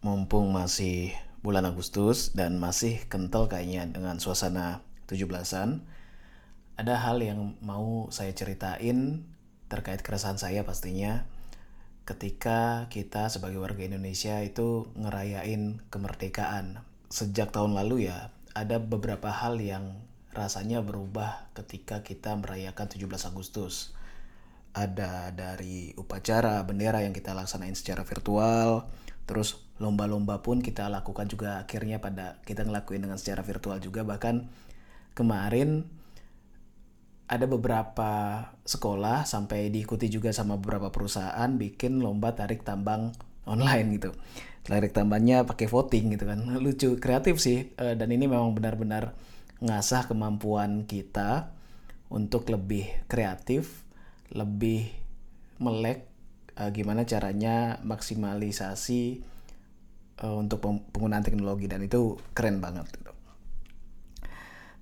mumpung masih bulan Agustus dan masih kental kayaknya dengan suasana 17-an, ada hal yang mau saya ceritain terkait keresahan saya pastinya ketika kita sebagai warga Indonesia itu ngerayain kemerdekaan. Sejak tahun lalu ya, ada beberapa hal yang rasanya berubah ketika kita merayakan 17 Agustus. Ada dari upacara bendera yang kita laksanain secara virtual, terus lomba-lomba pun kita lakukan juga akhirnya pada kita ngelakuin dengan secara virtual juga. Bahkan kemarin ada beberapa sekolah sampai diikuti juga sama beberapa perusahaan bikin lomba tarik tambang online gitu. Tarik tambangnya pakai voting gitu kan. Lucu kreatif sih. Eh, dan ini memang benar-benar ngasah kemampuan kita untuk lebih kreatif lebih melek uh, gimana caranya maksimalisasi uh, untuk penggunaan teknologi dan itu keren banget gitu.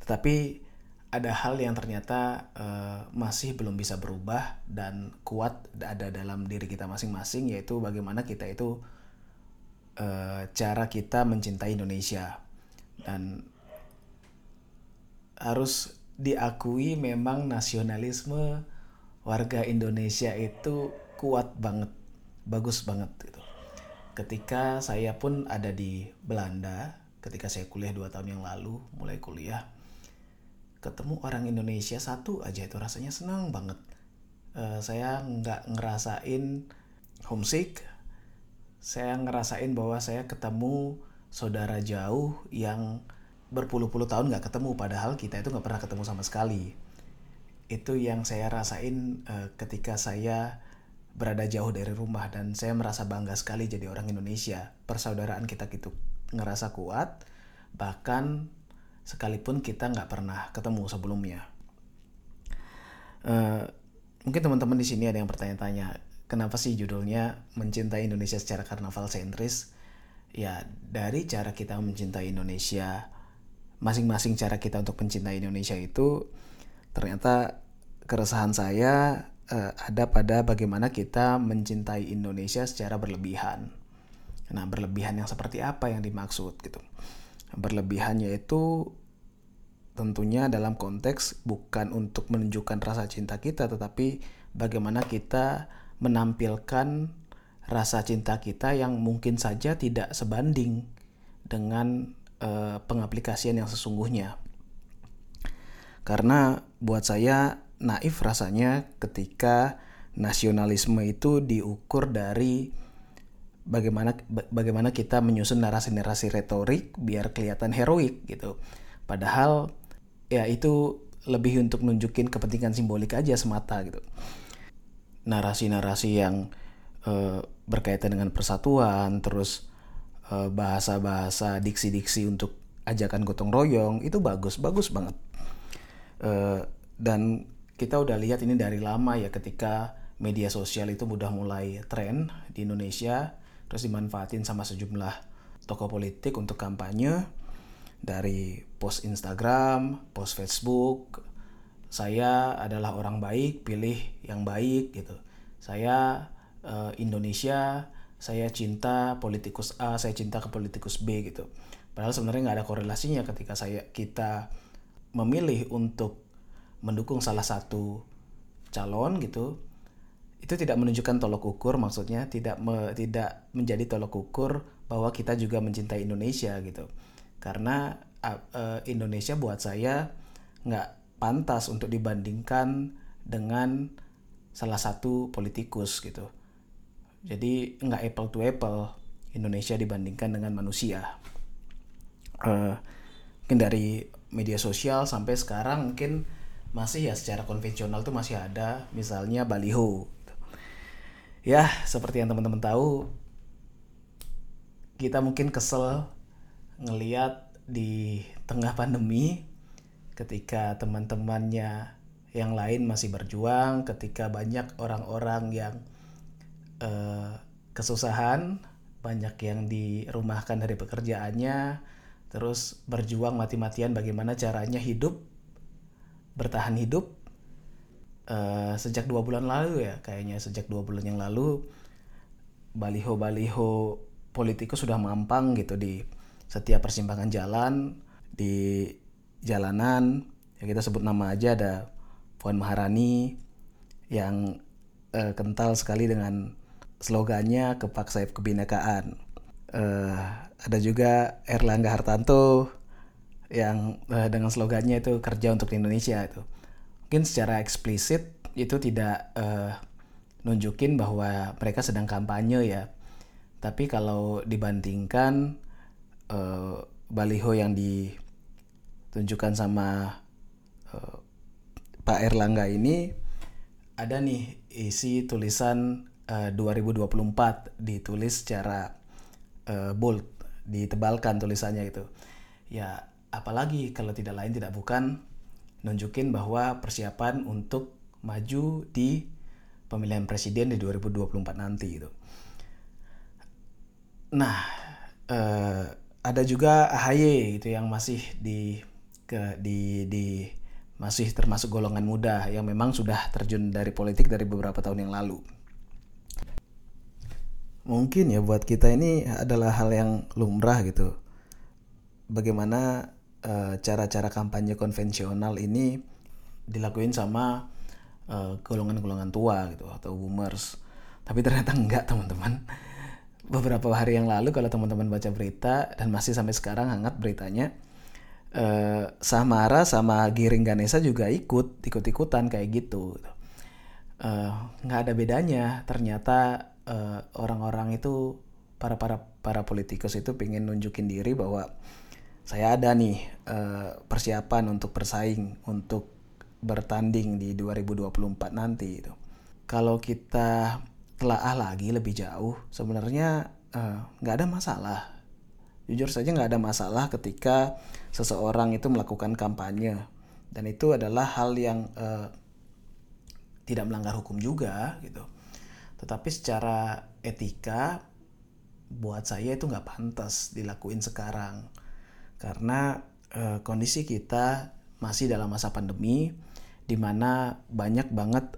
Tetapi ada hal yang ternyata uh, masih belum bisa berubah dan kuat ada dalam diri kita masing-masing yaitu bagaimana kita itu uh, cara kita mencintai Indonesia dan harus diakui memang nasionalisme warga Indonesia itu kuat banget, bagus banget gitu. Ketika saya pun ada di Belanda, ketika saya kuliah dua tahun yang lalu, mulai kuliah, ketemu orang Indonesia satu aja itu rasanya senang banget. Uh, saya nggak ngerasain homesick, saya ngerasain bahwa saya ketemu saudara jauh yang berpuluh-puluh tahun nggak ketemu, padahal kita itu nggak pernah ketemu sama sekali. Itu yang saya rasain uh, ketika saya berada jauh dari rumah dan saya merasa bangga sekali jadi orang Indonesia. Persaudaraan kita gitu ngerasa kuat, bahkan sekalipun kita nggak pernah ketemu sebelumnya. Uh, mungkin teman-teman di sini ada yang bertanya-tanya, kenapa sih judulnya mencintai Indonesia secara karnaval sentris? Ya dari cara kita mencintai Indonesia, masing-masing cara kita untuk mencintai Indonesia itu ternyata keresahan saya uh, ada pada bagaimana kita mencintai Indonesia secara berlebihan. Nah, berlebihan yang seperti apa yang dimaksud gitu. Berlebihan yaitu tentunya dalam konteks bukan untuk menunjukkan rasa cinta kita tetapi bagaimana kita menampilkan rasa cinta kita yang mungkin saja tidak sebanding dengan uh, pengaplikasian yang sesungguhnya. Karena buat saya naif rasanya ketika nasionalisme itu diukur dari bagaimana bagaimana kita menyusun narasi-narasi retorik biar kelihatan heroik gitu. Padahal ya itu lebih untuk nunjukin kepentingan simbolik aja semata gitu. Narasi-narasi yang uh, berkaitan dengan persatuan, terus bahasa bahasa-bahasa diksi-diksi untuk ajakan gotong royong itu bagus, bagus banget. Uh, dan kita udah lihat ini dari lama ya ketika media sosial itu udah mulai tren di Indonesia terus dimanfaatin sama sejumlah tokoh politik untuk kampanye dari post Instagram, post Facebook. Saya adalah orang baik, pilih yang baik gitu. Saya uh, Indonesia, saya cinta politikus A, saya cinta ke politikus B gitu. Padahal sebenarnya nggak ada korelasinya ketika saya kita memilih untuk mendukung salah satu calon gitu itu tidak menunjukkan tolok ukur maksudnya tidak me, tidak menjadi tolok ukur bahwa kita juga mencintai Indonesia gitu. Karena uh, Indonesia buat saya nggak pantas untuk dibandingkan dengan salah satu politikus gitu. Jadi nggak apple to apple Indonesia dibandingkan dengan manusia. Uh, mungkin dari media sosial sampai sekarang mungkin masih ya secara konvensional tuh masih ada misalnya baliho. Ya seperti yang teman-teman tahu kita mungkin kesel ngeliat di tengah pandemi ketika teman-temannya yang lain masih berjuang ketika banyak orang-orang yang uh, kesusahan banyak yang dirumahkan dari pekerjaannya terus berjuang mati-matian bagaimana caranya hidup bertahan hidup uh, sejak dua bulan lalu ya kayaknya sejak dua bulan yang lalu baliho-baliho politikus sudah mampang gitu di setiap persimpangan jalan di jalanan. Ya kita sebut nama aja ada Puan Maharani yang uh, kental sekali dengan slogannya kepak sayap kebinekaan uh, ada juga Erlangga Hartanto yang uh, dengan slogannya itu kerja untuk Indonesia itu. Mungkin secara eksplisit itu tidak uh, nunjukin bahwa mereka sedang kampanye ya. Tapi kalau dibandingkan uh, baliho yang ditunjukkan sama uh, Pak Erlangga ini ada nih isi tulisan uh, 2024 ditulis secara uh, bold ditebalkan tulisannya itu. Ya apalagi kalau tidak lain tidak bukan nunjukin bahwa persiapan untuk maju di pemilihan presiden di 2024 nanti itu. Nah, eh, ada juga AHY gitu yang masih di ke di di masih termasuk golongan muda yang memang sudah terjun dari politik dari beberapa tahun yang lalu. Mungkin ya buat kita ini adalah hal yang lumrah gitu. Bagaimana cara-cara kampanye konvensional ini dilakuin sama uh, golongan-golongan tua gitu atau boomers. Tapi ternyata enggak teman-teman. Beberapa hari yang lalu kalau teman-teman baca berita dan masih sampai sekarang hangat beritanya, uh, Samara sama Giring Ganesa juga ikut ikut-ikutan kayak gitu. Uh, nggak ada bedanya. Ternyata orang-orang uh, itu para para para politikus itu pengen nunjukin diri bahwa saya ada nih uh, persiapan untuk bersaing untuk bertanding di 2024 nanti itu. Kalau kita telaah lagi lebih jauh, sebenarnya eh, nggak uh, ada masalah. Jujur saja nggak ada masalah ketika seseorang itu melakukan kampanye dan itu adalah hal yang uh, tidak melanggar hukum juga gitu. Tetapi secara etika buat saya itu nggak pantas dilakuin sekarang karena e, kondisi kita masih dalam masa pandemi di mana banyak banget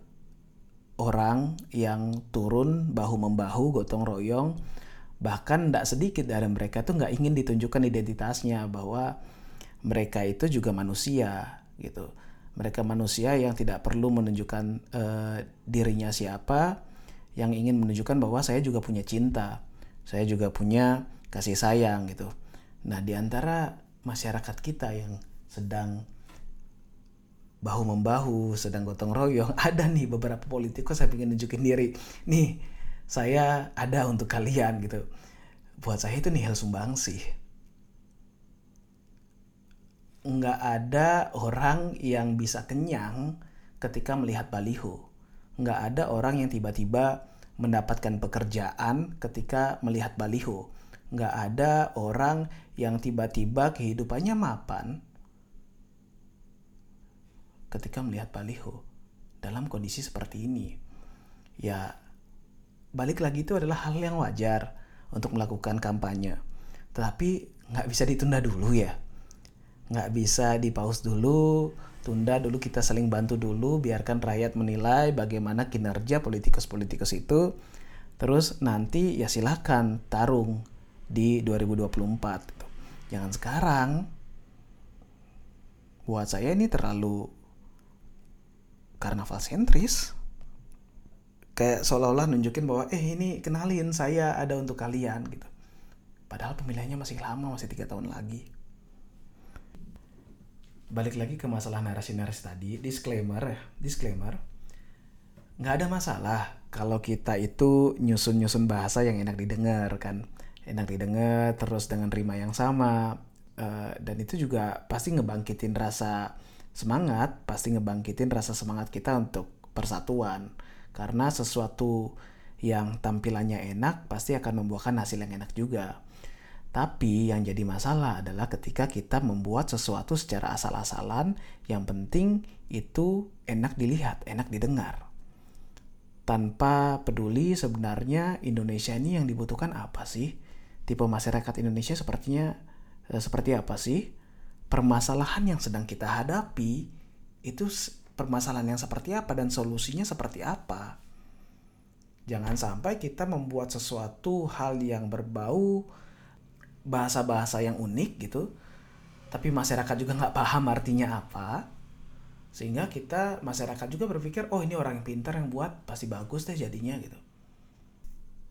orang yang turun bahu membahu gotong royong bahkan tidak sedikit dari mereka tuh nggak ingin ditunjukkan identitasnya bahwa mereka itu juga manusia gitu. Mereka manusia yang tidak perlu menunjukkan e, dirinya siapa yang ingin menunjukkan bahwa saya juga punya cinta saya juga punya kasih sayang gitu Nah, di antara masyarakat kita yang sedang bahu membahu, sedang gotong royong, ada nih beberapa politikus saya ingin nunjukin diri. Nih, saya ada untuk kalian gitu. Buat saya itu nihil sih. Nggak ada orang yang bisa kenyang ketika melihat baliho. Nggak ada orang yang tiba-tiba mendapatkan pekerjaan ketika melihat baliho nggak ada orang yang tiba-tiba kehidupannya mapan ketika melihat baliho dalam kondisi seperti ini. Ya, balik lagi itu adalah hal yang wajar untuk melakukan kampanye. Tetapi nggak bisa ditunda dulu ya. Nggak bisa dipaus dulu, tunda dulu kita saling bantu dulu, biarkan rakyat menilai bagaimana kinerja politikus-politikus itu. Terus nanti ya silahkan tarung di 2024 gitu. Jangan sekarang. Buat saya ini terlalu karnaval sentris. Kayak seolah-olah nunjukin bahwa eh ini kenalin saya ada untuk kalian gitu. Padahal pemilihannya masih lama, masih tiga tahun lagi. Balik lagi ke masalah narasi-narasi tadi, disclaimer ya, disclaimer. Nggak ada masalah kalau kita itu nyusun-nyusun bahasa yang enak didengar kan enak didengar terus dengan rima yang sama uh, dan itu juga pasti ngebangkitin rasa semangat pasti ngebangkitin rasa semangat kita untuk persatuan. Karena sesuatu yang tampilannya enak pasti akan membuahkan hasil yang enak juga. Tapi yang jadi masalah adalah ketika kita membuat sesuatu secara asal-asalan yang penting itu enak dilihat enak didengar. Tanpa peduli sebenarnya Indonesia ini yang dibutuhkan apa sih tipe masyarakat Indonesia sepertinya eh, seperti apa sih? Permasalahan yang sedang kita hadapi itu permasalahan yang seperti apa dan solusinya seperti apa? Jangan sampai kita membuat sesuatu hal yang berbau bahasa-bahasa yang unik gitu, tapi masyarakat juga nggak paham artinya apa, sehingga kita masyarakat juga berpikir oh ini orang yang pintar yang buat pasti bagus deh jadinya gitu.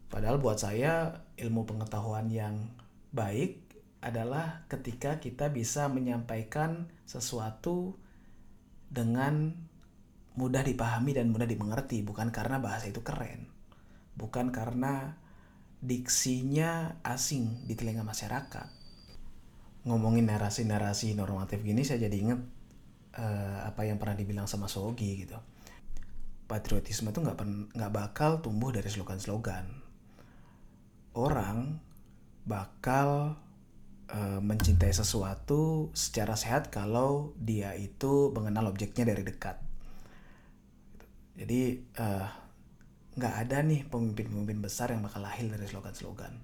Padahal buat saya ilmu pengetahuan yang baik adalah ketika kita bisa menyampaikan sesuatu dengan mudah dipahami dan mudah dimengerti, bukan karena bahasa itu keren bukan karena diksinya asing di telinga masyarakat. Ngomongin narasi-narasi normatif gini saya jadi inget uh, apa yang pernah dibilang sama Sogi gitu. Patriotisme itu nggak nggak bakal tumbuh dari slogan-slogan. Orang bakal uh, mencintai sesuatu secara sehat kalau dia itu mengenal objeknya dari dekat. Jadi uh, nggak ada nih pemimpin-pemimpin besar yang bakal lahir dari slogan-slogan.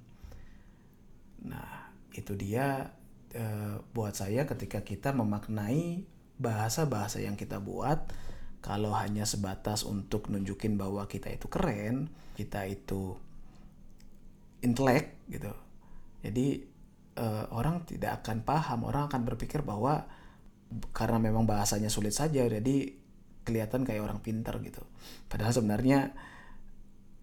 Nah, itu dia e, buat saya ketika kita memaknai bahasa-bahasa yang kita buat, kalau hanya sebatas untuk nunjukin bahwa kita itu keren, kita itu intelek gitu. Jadi e, orang tidak akan paham, orang akan berpikir bahwa karena memang bahasanya sulit saja, jadi kelihatan kayak orang pintar gitu. Padahal sebenarnya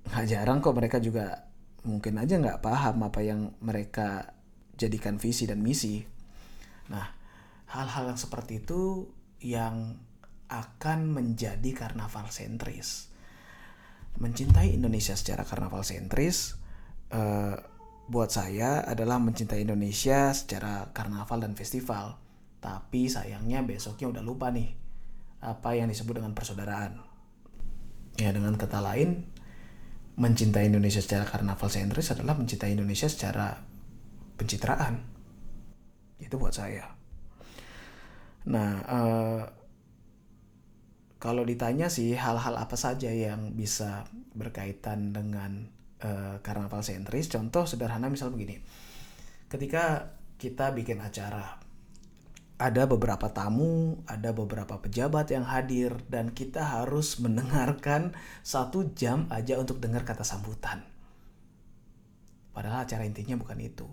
nggak jarang kok mereka juga mungkin aja nggak paham apa yang mereka jadikan visi dan misi. Nah, hal-hal yang seperti itu yang akan menjadi karnaval sentris. Mencintai Indonesia secara karnaval sentris uh, buat saya adalah mencintai Indonesia secara karnaval dan festival. Tapi sayangnya besoknya udah lupa nih apa yang disebut dengan persaudaraan. Ya dengan kata lain, mencintai Indonesia secara karnaval sentris adalah mencintai Indonesia secara pencitraan. Itu buat saya. Nah, uh, kalau ditanya sih hal-hal apa saja yang bisa berkaitan dengan karnaval sentris, contoh sederhana misal begini. Ketika kita bikin acara ada beberapa tamu, ada beberapa pejabat yang hadir, dan kita harus mendengarkan satu jam aja untuk dengar kata sambutan. Padahal acara intinya bukan itu.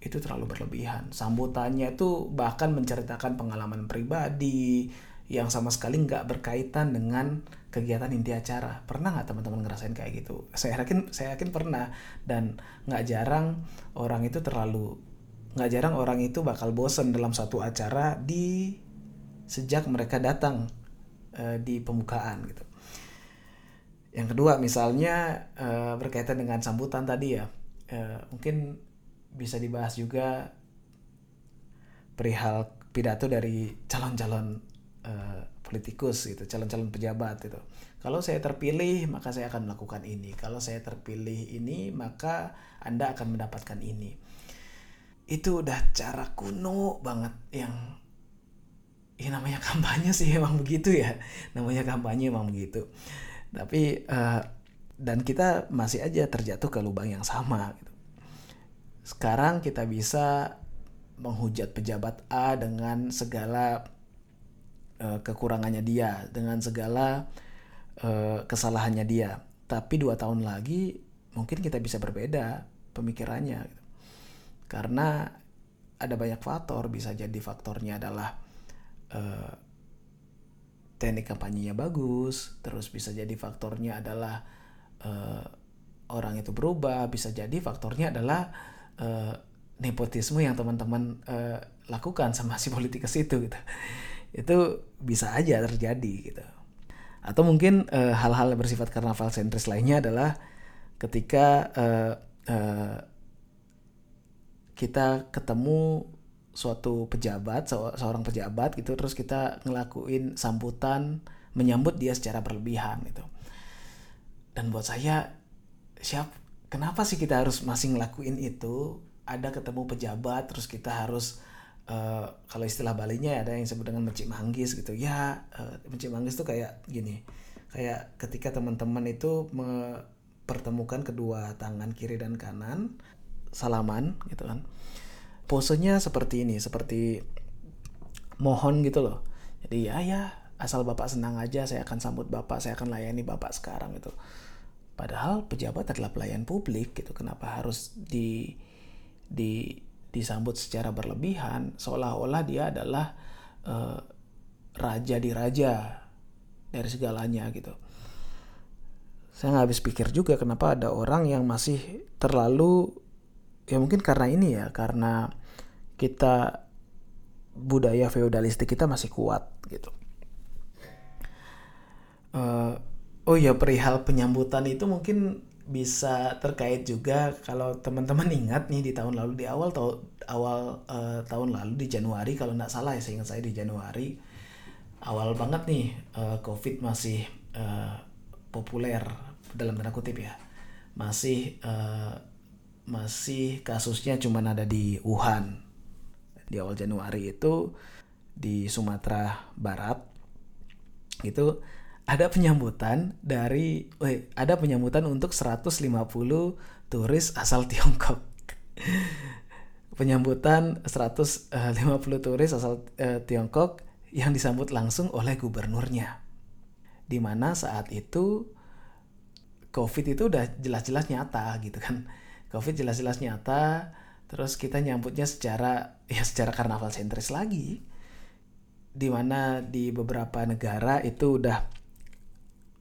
Itu terlalu berlebihan. Sambutannya itu bahkan menceritakan pengalaman pribadi yang sama sekali nggak berkaitan dengan kegiatan inti acara. Pernah nggak teman-teman ngerasain kayak gitu? Saya yakin, saya yakin pernah. Dan nggak jarang orang itu terlalu nggak jarang orang itu bakal bosen dalam satu acara di sejak mereka datang uh, di pembukaan gitu. Yang kedua misalnya uh, berkaitan dengan sambutan tadi ya, uh, mungkin bisa dibahas juga perihal pidato dari calon-calon uh, politikus gitu, calon-calon pejabat gitu. Kalau saya terpilih maka saya akan melakukan ini. Kalau saya terpilih ini maka Anda akan mendapatkan ini itu udah cara kuno banget yang ya namanya kampanye sih emang begitu ya namanya kampanye emang begitu tapi uh, dan kita masih aja terjatuh ke lubang yang sama gitu. sekarang kita bisa menghujat pejabat A dengan segala uh, kekurangannya dia dengan segala uh, kesalahannya dia. Tapi dua tahun lagi mungkin kita bisa berbeda pemikirannya gitu. Karena ada banyak faktor bisa jadi faktornya adalah uh, teknik kampanyenya bagus terus bisa jadi faktornya adalah uh, orang itu berubah bisa jadi faktornya adalah uh, nepotisme yang teman-teman uh, lakukan sama si politikus itu gitu itu bisa aja terjadi gitu. Atau mungkin hal-hal uh, bersifat karnaval sentris lainnya adalah ketika uh, uh, kita ketemu suatu pejabat seorang pejabat gitu terus kita ngelakuin sambutan menyambut dia secara berlebihan gitu. Dan buat saya siap kenapa sih kita harus masih ngelakuin itu? Ada ketemu pejabat terus kita harus uh, kalau istilah Balinya ada yang disebut dengan mencik manggis gitu. Ya uh, mencik manggis tuh kayak gini kayak ketika teman-teman itu mempertemukan kedua tangan kiri dan kanan salaman gitu kan. Posenya seperti ini seperti mohon gitu loh. Jadi ya ya asal bapak senang aja saya akan sambut bapak saya akan layani bapak sekarang itu padahal pejabat adalah pelayan publik gitu. Kenapa harus di di disambut secara berlebihan seolah-olah dia adalah uh, raja di raja dari segalanya gitu. Saya nggak habis pikir juga kenapa ada orang yang masih terlalu ya mungkin karena ini ya karena kita budaya feodalistik kita masih kuat gitu. Uh, oh ya perihal penyambutan itu mungkin bisa terkait juga kalau teman-teman ingat nih di tahun lalu di awal tahun awal uh, tahun lalu di Januari kalau nggak salah ya saya ingat saya di Januari awal banget nih uh, COVID masih uh, populer dalam tanda kutip ya. Masih uh, masih kasusnya cuma ada di Wuhan. Di awal Januari itu di Sumatera Barat itu ada penyambutan dari eh, ada penyambutan untuk 150 turis asal Tiongkok. penyambutan 150 turis asal eh, Tiongkok yang disambut langsung oleh gubernurnya. Di mana saat itu COVID itu udah jelas-jelas nyata gitu kan. COVID jelas-jelas nyata, terus kita nyambutnya secara ya secara karnaval sentris lagi. Di mana di beberapa negara itu udah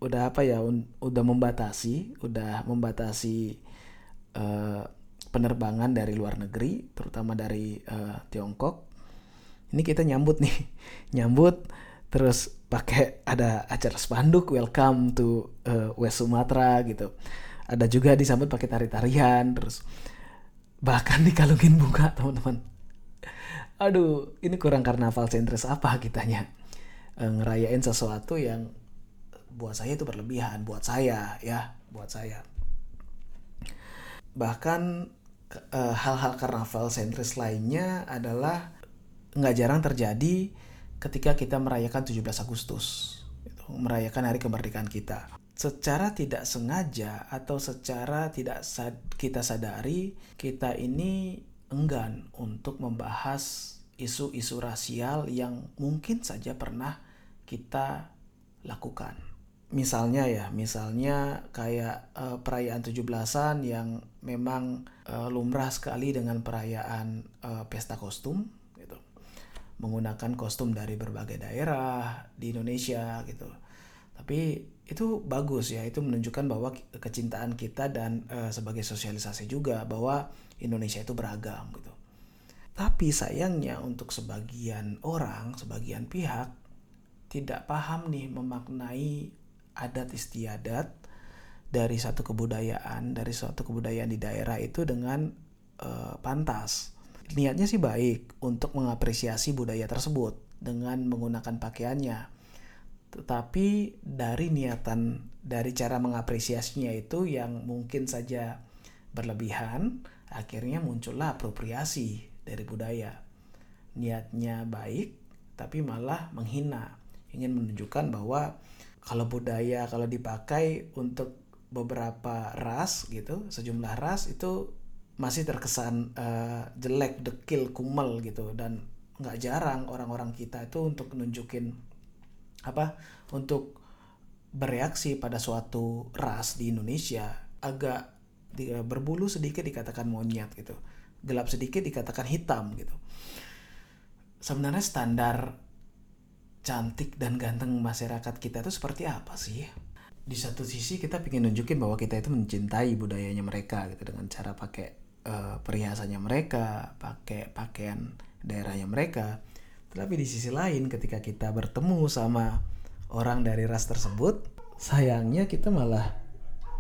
udah apa ya udah membatasi udah membatasi uh, penerbangan dari luar negeri terutama dari uh, Tiongkok. Ini kita nyambut nih nyambut terus pakai ada acara spanduk welcome to uh, West Sumatra gitu. Ada juga disambut pakai tari-tarian terus bahkan dikalungin bunga teman-teman. Aduh ini kurang karnaval sentris apa kitanya? Ngerayain sesuatu yang buat saya itu berlebihan buat saya ya buat saya. Bahkan eh, hal-hal karnaval sentris lainnya adalah nggak jarang terjadi ketika kita merayakan 17 Agustus gitu, merayakan hari kemerdekaan kita. Secara tidak sengaja atau secara tidak sad kita sadari kita ini enggan untuk membahas isu-isu rasial yang mungkin saja pernah kita lakukan misalnya ya, misalnya kayak uh, perayaan 17-an yang memang uh, lumrah sekali dengan perayaan uh, pesta kostum gitu. Menggunakan kostum dari berbagai daerah di Indonesia gitu. Tapi itu bagus ya, itu menunjukkan bahwa kecintaan kita dan uh, sebagai sosialisasi juga bahwa Indonesia itu beragam gitu. Tapi sayangnya untuk sebagian orang, sebagian pihak tidak paham nih memaknai adat istiadat dari satu kebudayaan dari suatu kebudayaan di daerah itu dengan uh, pantas. Niatnya sih baik untuk mengapresiasi budaya tersebut dengan menggunakan pakaiannya. Tetapi dari niatan dari cara mengapresiasinya itu yang mungkin saja berlebihan akhirnya muncullah apropriasi dari budaya. Niatnya baik tapi malah menghina. Ingin menunjukkan bahwa kalau budaya kalau dipakai untuk beberapa ras gitu sejumlah ras itu masih terkesan uh, jelek dekil kumel gitu. Dan nggak jarang orang-orang kita itu untuk nunjukin apa untuk bereaksi pada suatu ras di Indonesia agak di, berbulu sedikit dikatakan monyet gitu. Gelap sedikit dikatakan hitam gitu. Sebenarnya standar cantik dan ganteng masyarakat kita itu seperti apa sih? Di satu sisi kita ingin nunjukin bahwa kita itu mencintai budayanya mereka gitu dengan cara pakai uh, perhiasannya mereka, pakai pakaian daerahnya mereka. Tetapi di sisi lain ketika kita bertemu sama orang dari ras tersebut, sayangnya kita malah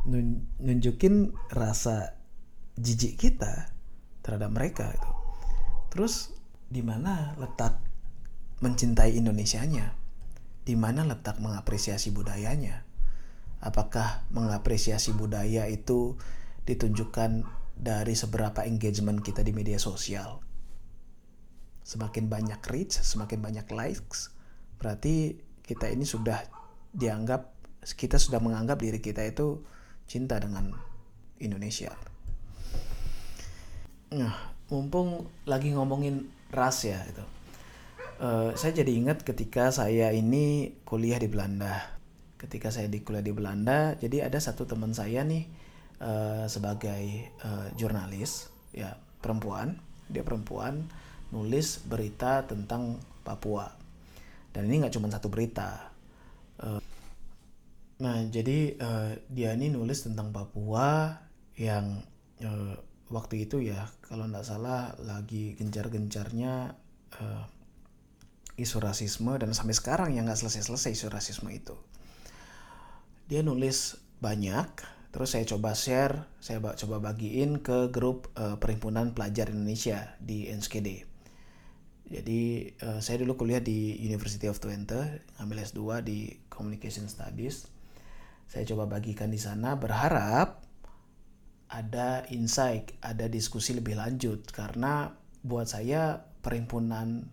nun nunjukin rasa jijik kita terhadap mereka itu. Terus di mana letak mencintai Indonesianya? Di mana letak mengapresiasi budayanya? Apakah mengapresiasi budaya itu ditunjukkan dari seberapa engagement kita di media sosial? Semakin banyak reach, semakin banyak likes, berarti kita ini sudah dianggap kita sudah menganggap diri kita itu cinta dengan Indonesia. Nah, mumpung lagi ngomongin ras ya itu Uh, saya jadi ingat ketika saya ini kuliah di Belanda. Ketika saya di kuliah di Belanda, jadi ada satu teman saya nih uh, sebagai uh, jurnalis, ya perempuan, dia perempuan nulis berita tentang Papua. Dan ini nggak cuma satu berita. Uh, nah, jadi uh, dia ini nulis tentang Papua yang uh, waktu itu ya, kalau nggak salah lagi gencar-gencarnya uh, isu rasisme dan sampai sekarang yang nggak selesai-selesai isu rasisme itu. Dia nulis banyak, terus saya coba share, saya coba bagiin ke grup uh, perhimpunan pelajar Indonesia di NSKD. Jadi uh, saya dulu kuliah di University of Twente, ngambil S2 di Communication Studies. Saya coba bagikan di sana berharap ada insight, ada diskusi lebih lanjut karena buat saya perhimpunan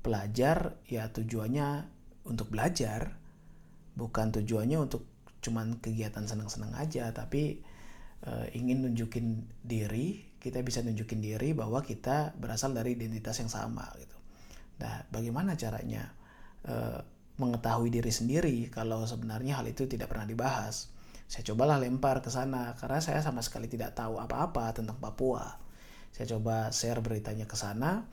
pelajar ya tujuannya untuk belajar bukan tujuannya untuk cuman kegiatan senang-senang aja tapi uh, ingin nunjukin diri kita bisa nunjukin diri bahwa kita berasal dari identitas yang sama gitu. Nah bagaimana caranya uh, mengetahui diri sendiri kalau sebenarnya hal itu tidak pernah dibahas? Saya cobalah lempar ke sana karena saya sama sekali tidak tahu apa-apa tentang Papua. Saya coba share beritanya ke sana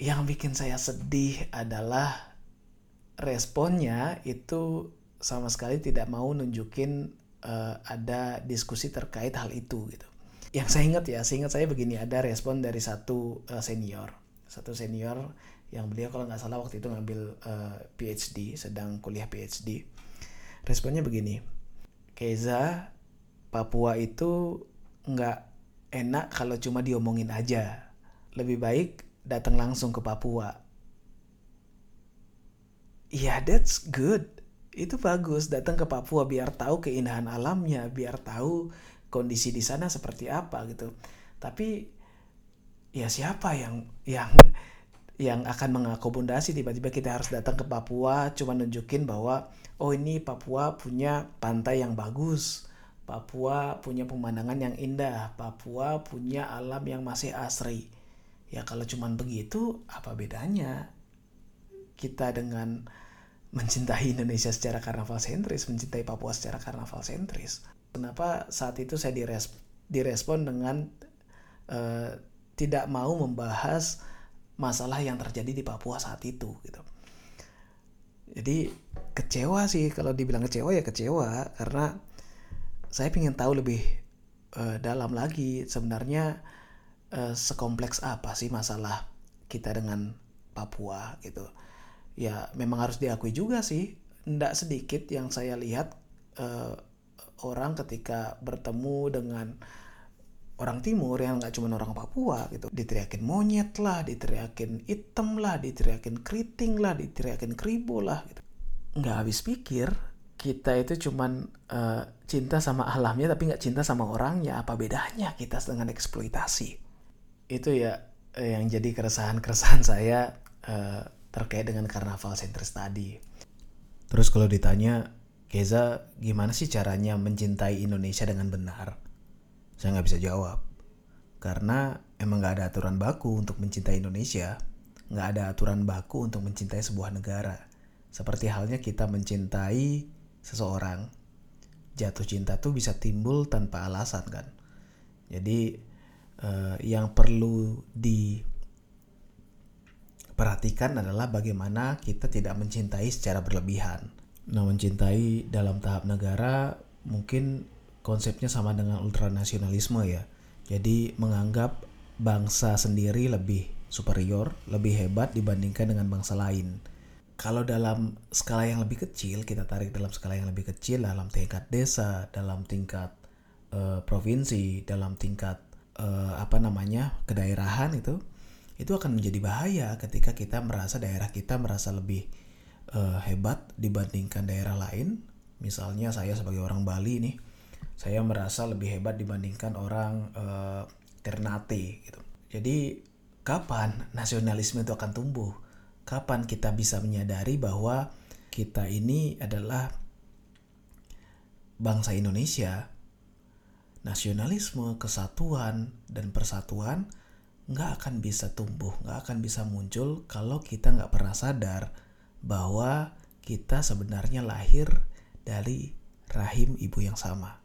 yang bikin saya sedih adalah responnya itu sama sekali tidak mau nunjukin uh, ada diskusi terkait hal itu gitu. Yang saya ingat ya, seingat saya begini ada respon dari satu uh, senior, satu senior yang beliau kalau nggak salah waktu itu ngambil uh, eh, PhD, sedang kuliah PhD. Responnya begini, Keza, Papua itu nggak enak kalau cuma diomongin aja. Lebih baik datang langsung ke Papua. Ya, yeah, that's good. Itu bagus datang ke Papua biar tahu keindahan alamnya, biar tahu kondisi di sana seperti apa gitu. Tapi ya siapa yang yang yang akan mengakomodasi tiba-tiba kita harus datang ke Papua cuma nunjukin bahwa oh ini Papua punya pantai yang bagus. Papua punya pemandangan yang indah, Papua punya alam yang masih asri Ya kalau cuman begitu, apa bedanya kita dengan mencintai Indonesia secara karnaval sentris, mencintai Papua secara karnaval sentris. Kenapa saat itu saya dires direspon dengan uh, tidak mau membahas masalah yang terjadi di Papua saat itu gitu. Jadi kecewa sih kalau dibilang kecewa ya kecewa karena saya ingin tahu lebih uh, dalam lagi sebenarnya uh, sekompleks apa sih masalah kita dengan Papua gitu. Ya memang harus diakui juga sih, tidak sedikit yang saya lihat uh, orang ketika bertemu dengan orang timur yang nggak cuma orang Papua gitu diteriakin monyet lah diteriakin hitam lah diteriakin keriting lah diteriakin kribo lah gitu. Nggak habis pikir kita itu cuman uh, cinta sama alamnya tapi nggak cinta sama orangnya. Apa bedanya kita dengan eksploitasi itu ya eh, yang jadi keresahan-keresahan saya uh, terkait dengan karnaval sentris tadi. Terus kalau ditanya, Keza gimana sih caranya mencintai Indonesia dengan benar? Saya nggak bisa jawab. Karena emang nggak ada aturan baku untuk mencintai Indonesia. Nggak ada aturan baku untuk mencintai sebuah negara. Seperti halnya kita mencintai seseorang. Jatuh cinta tuh bisa timbul tanpa alasan kan. Jadi uh, yang perlu diperhatikan adalah bagaimana kita tidak mencintai secara berlebihan. Nah, mencintai dalam tahap negara mungkin konsepnya sama dengan ultranasionalisme ya. Jadi menganggap bangsa sendiri lebih superior, lebih hebat dibandingkan dengan bangsa lain. Kalau dalam skala yang lebih kecil, kita tarik dalam skala yang lebih kecil dalam tingkat desa, dalam tingkat uh, provinsi, dalam tingkat uh, apa namanya kedaerahan itu itu akan menjadi bahaya ketika kita merasa daerah kita merasa lebih uh, hebat dibandingkan daerah lain. Misalnya saya sebagai orang Bali nih saya merasa lebih hebat dibandingkan orang uh, Ternate gitu. Jadi kapan nasionalisme itu akan tumbuh? Kapan kita bisa menyadari bahwa kita ini adalah bangsa Indonesia nasionalisme, kesatuan, dan persatuan nggak akan bisa tumbuh, nggak akan bisa muncul kalau kita nggak pernah sadar bahwa kita sebenarnya lahir dari rahim ibu yang sama.